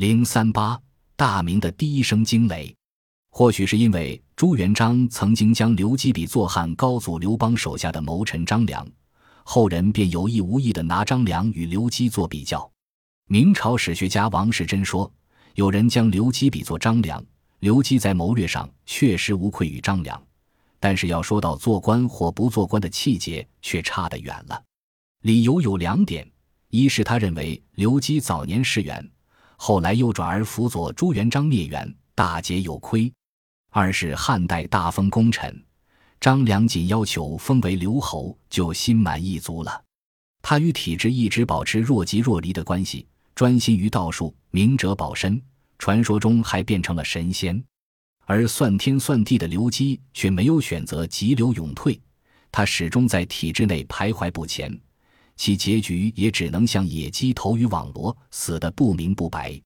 零三八，大明的第一声惊雷。或许是因为朱元璋曾经将刘基比作汉高祖刘邦手下的谋臣张良，后人便有意无意地拿张良与刘基做比较。明朝史学家王士祯说：“有人将刘基比作张良，刘基在谋略上确实无愧于张良，但是要说到做官或不做官的气节，却差得远了。理由有两点：一是他认为刘基早年失元，后来又转而辅佐朱元璋灭元，大节有亏；二是汉代大封功臣，张良仅要求封为刘侯，就心满意足了。他与体制一直保持若即若离的关系。”专心于道术，明哲保身，传说中还变成了神仙。而算天算地的刘基却没有选择急流勇退，他始终在体制内徘徊不前，其结局也只能像野鸡投于网罗，死得不明不白。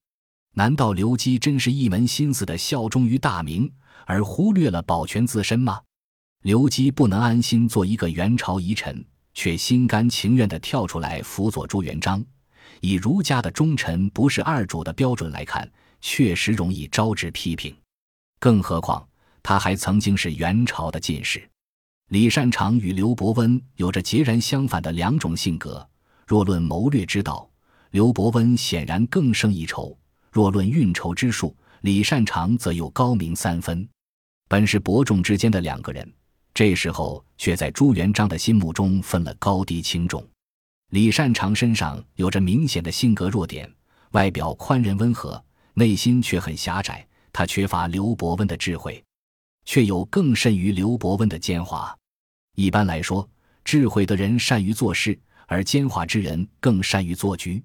难道刘基真是一门心思的效忠于大明，而忽略了保全自身吗？刘基不能安心做一个元朝遗臣，却心甘情愿地跳出来辅佐朱元璋。以儒家的忠臣不是二主的标准来看，确实容易招致批评。更何况他还曾经是元朝的进士。李善长与刘伯温有着截然相反的两种性格。若论谋略之道，刘伯温显然更胜一筹；若论运筹之术，李善长则又高明三分。本是伯仲之间的两个人，这时候却在朱元璋的心目中分了高低轻重。李善长身上有着明显的性格弱点，外表宽仁温和，内心却很狭窄。他缺乏刘伯温的智慧，却有更甚于刘伯温的奸猾。一般来说，智慧的人善于做事，而奸猾之人更善于做局。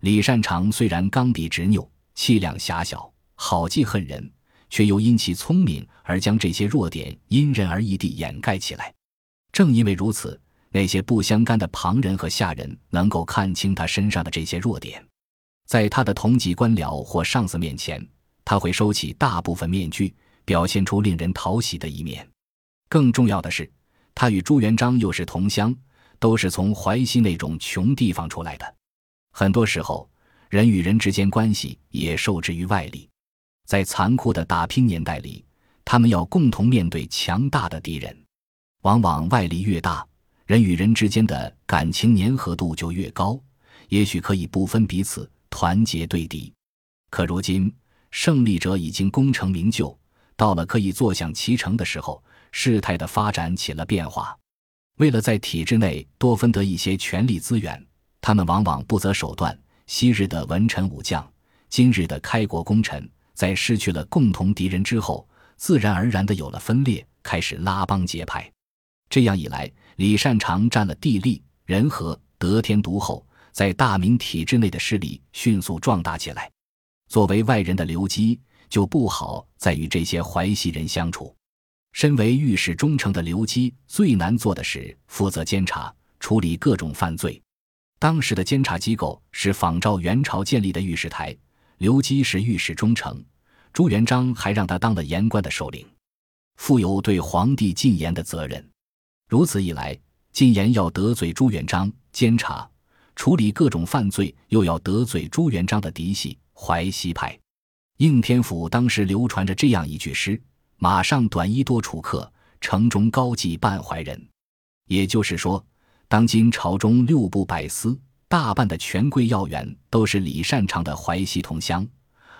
李善长虽然刚愎执拗、气量狭小、好记恨人，却又因其聪明而将这些弱点因人而异地掩盖起来。正因为如此。那些不相干的旁人和下人能够看清他身上的这些弱点，在他的同级官僚或上司面前，他会收起大部分面具，表现出令人讨喜的一面。更重要的是，他与朱元璋又是同乡，都是从淮西那种穷地方出来的。很多时候，人与人之间关系也受制于外力。在残酷的打拼年代里，他们要共同面对强大的敌人，往往外力越大。人与人之间的感情粘合度就越高，也许可以不分彼此，团结对敌。可如今，胜利者已经功成名就，到了可以坐享其成的时候，事态的发展起了变化。为了在体制内多分得一些权力资源，他们往往不择手段。昔日的文臣武将，今日的开国功臣，在失去了共同敌人之后，自然而然的有了分裂，开始拉帮结派。这样一来，李善长占了地利人和，得天独厚，在大明体制内的势力迅速壮大起来。作为外人的刘基就不好再与这些淮西人相处。身为御史中丞的刘基，最难做的是负责监察、处理各种犯罪。当时的监察机构是仿照元朝建立的御史台，刘基是御史中丞，朱元璋还让他当了言官的首领，负有对皇帝进言的责任。如此一来，进言要得罪朱元璋，监察处理各种犯罪又要得罪朱元璋的嫡系淮西派。应天府当时流传着这样一句诗：“马上短衣多楚客，城中高骑半怀人。”也就是说，当今朝中六部百司大半的权贵要员都是李善长的淮西同乡，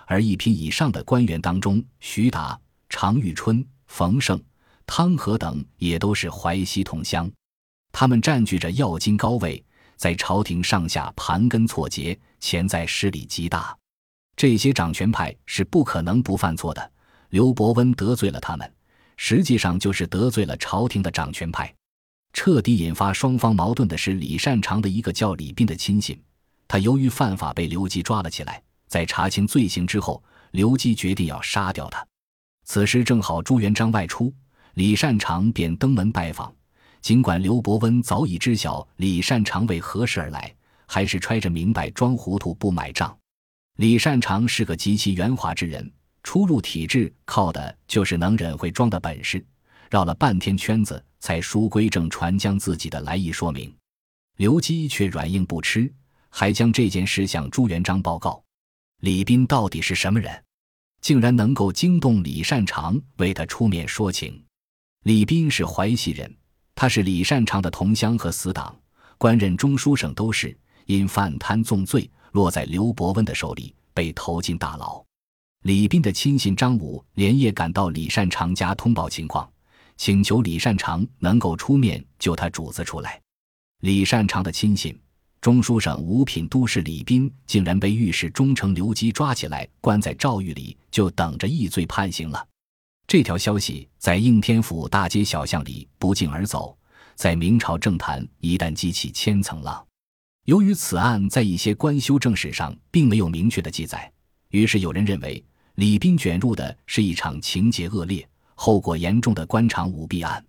而一品以上的官员当中，徐达、常遇春、冯胜。汤和等也都是淮西同乡，他们占据着要津高位，在朝廷上下盘根错节，潜在势力极大。这些掌权派是不可能不犯错的。刘伯温得罪了他们，实际上就是得罪了朝廷的掌权派。彻底引发双方矛盾的是李善长的一个叫李斌的亲信，他由于犯法被刘基抓了起来。在查清罪行之后，刘基决定要杀掉他。此时正好朱元璋外出。李善长便登门拜访，尽管刘伯温早已知晓李善长为何事而来，还是揣着明白装糊涂不买账。李善长是个极其圆滑之人，初入体制靠的就是能忍会装的本事，绕了半天圈子才书归正传将自己的来意说明。刘基却软硬不吃，还将这件事向朱元璋报告。李斌到底是什么人？竟然能够惊动李善长为他出面说情。李斌是淮西人，他是李善长的同乡和死党，官任中书省都事，因犯贪纵罪，落在刘伯温的手里，被投进大牢。李斌的亲信张武连夜赶到李善长家通报情况，请求李善长能够出面救他主子出来。李善长的亲信。中书省五品都事李斌竟然被御史中丞刘基抓起来，关在诏狱里，就等着议罪判刑了。这条消息在应天府大街小巷里不胫而走，在明朝政坛一旦激起千层浪。由于此案在一些官修正史上并没有明确的记载，于是有人认为李斌卷入的是一场情节恶劣、后果严重的官场舞弊案。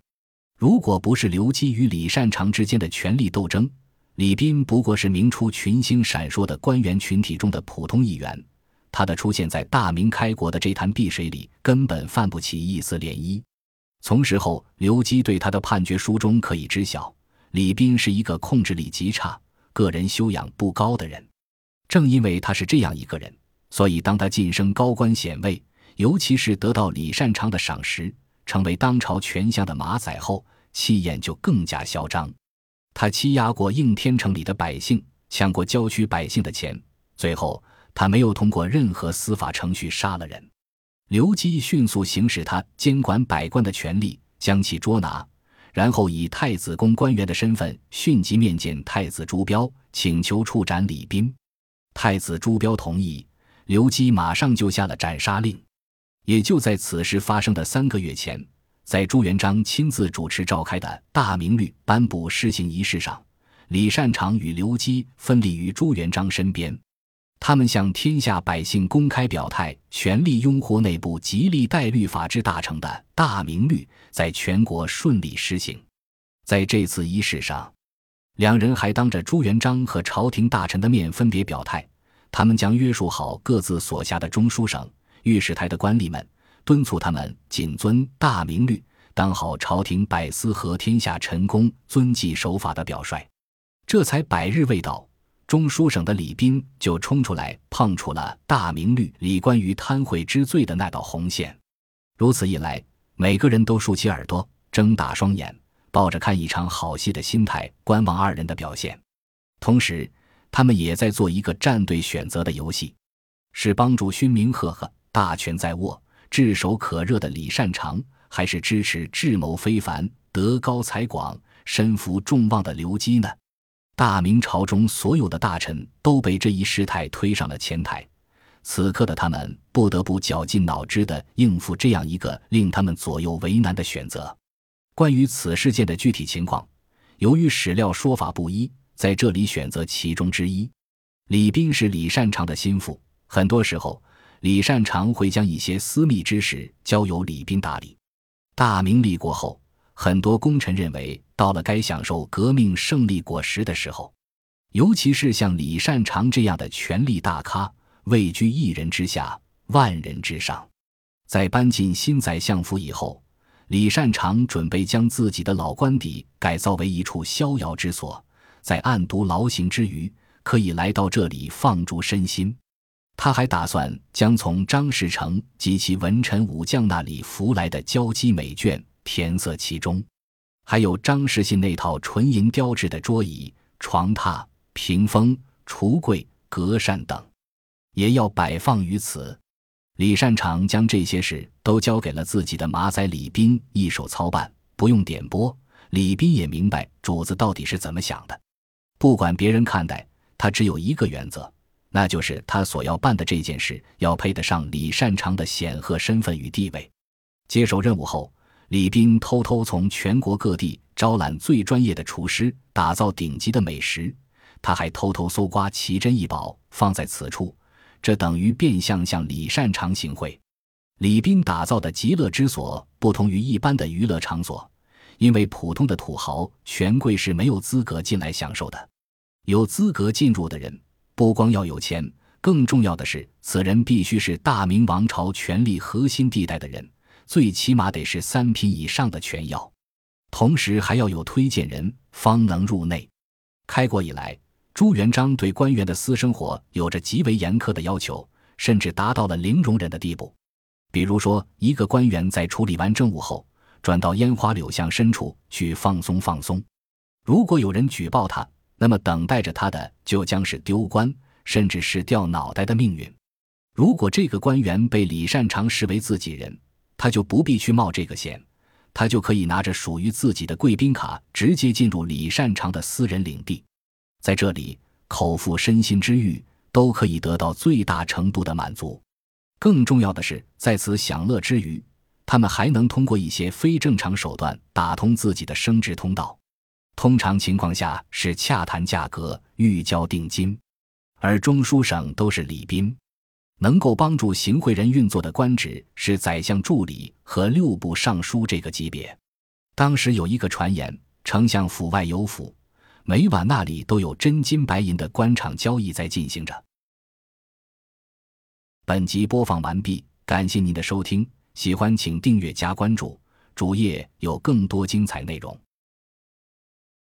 如果不是刘基与李善长之间的权力斗争，李斌不过是明初群星闪烁的官员群体中的普通一员，他的出现在大明开国的这潭碧水里，根本泛不起一丝涟漪。从事后刘基对他的判决书中可以知晓，李斌是一个控制力极差、个人修养不高的人。正因为他是这样一个人，所以当他晋升高官显位，尤其是得到李善长的赏识，成为当朝权相的马仔后，气焰就更加嚣张。他欺压过应天城里的百姓，抢过郊区百姓的钱，最后他没有通过任何司法程序杀了人。刘基迅速行使他监管百官的权力，将其捉拿，然后以太子宫官员的身份迅即面见太子朱标，请求处斩李斌。太子朱标同意，刘基马上就下了斩杀令。也就在此事发生的三个月前。在朱元璋亲自主持召开的大明律颁布施行仪式上，李善长与刘基分立于朱元璋身边。他们向天下百姓公开表态，全力拥护内部极力待律法之大成的大明律在全国顺利施行。在这次仪式上，两人还当着朱元璋和朝廷大臣的面分别表态，他们将约束好各自所辖的中书省、御史台的官吏们。敦促他们谨遵大明律，当好朝廷百司和天下臣工遵纪守法的表率。这才百日未到，中书省的李斌就冲出来碰触了大明律里关于贪贿之罪的那道红线。如此一来，每个人都竖起耳朵，睁大双眼，抱着看一场好戏的心态观望二人的表现。同时，他们也在做一个战队选择的游戏：是帮助勋名赫赫、大权在握。炙手可热的李善长，还是支持智谋非凡、德高才广、身负众望的刘基呢？大明朝中所有的大臣都被这一事态推上了前台，此刻的他们不得不绞尽脑汁地应付这样一个令他们左右为难的选择。关于此事件的具体情况，由于史料说法不一，在这里选择其中之一。李斌是李善长的心腹，很多时候。李善长会将一些私密之事交由李斌打理。大明立国后，很多功臣认为到了该享受革命胜利果实的时候，尤其是像李善长这样的权力大咖，位居一人之下，万人之上。在搬进新宰相府以后，李善长准备将自己的老官邸改造为一处逍遥之所，在暗读劳形之余，可以来到这里放逐身心。他还打算将从张士诚及其文臣武将那里扶来的交机美眷填色其中，还有张士信那套纯银雕制的桌椅、床榻、屏风、橱柜、隔扇等，也要摆放于此。李善长将这些事都交给了自己的马仔李斌一手操办，不用点拨。李斌也明白主子到底是怎么想的，不管别人看待他，只有一个原则。那就是他所要办的这件事要配得上李善长的显赫身份与地位。接手任务后，李斌偷偷从全国各地招揽最专业的厨师，打造顶级的美食。他还偷偷搜刮奇珍异宝，放在此处，这等于变相向李善长行贿。李斌打造的极乐之所不同于一般的娱乐场所，因为普通的土豪、权贵是没有资格进来享受的，有资格进入的人。不光要有钱，更重要的是，此人必须是大明王朝权力核心地带的人，最起码得是三品以上的权要，同时还要有推荐人，方能入内。开国以来，朱元璋对官员的私生活有着极为严苛的要求，甚至达到了零容忍的地步。比如说，一个官员在处理完政务后，转到烟花柳巷深处去放松放松。如果有人举报他，那么等待着他的就将是丢官，甚至是掉脑袋的命运。如果这个官员被李善长视为自己人，他就不必去冒这个险，他就可以拿着属于自己的贵宾卡，直接进入李善长的私人领地，在这里口腹身心之欲都可以得到最大程度的满足。更重要的是，在此享乐之余，他们还能通过一些非正常手段打通自己的升职通道。通常情况下是洽谈价格、预交定金，而中书省都是礼宾。能够帮助行贿人运作的官职是宰相助理和六部尚书这个级别。当时有一个传言，丞相府外有府，每晚那里都有真金白银的官场交易在进行着。本集播放完毕，感谢您的收听，喜欢请订阅加关注，主页有更多精彩内容。